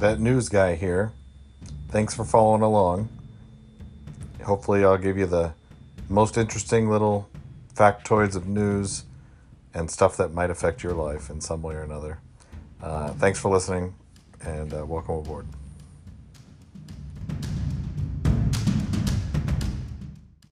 that news guy here. Thanks for following along. Hopefully, I'll give you the most interesting little factoids of news and stuff that might affect your life in some way or another. Uh, thanks for listening and uh, welcome aboard.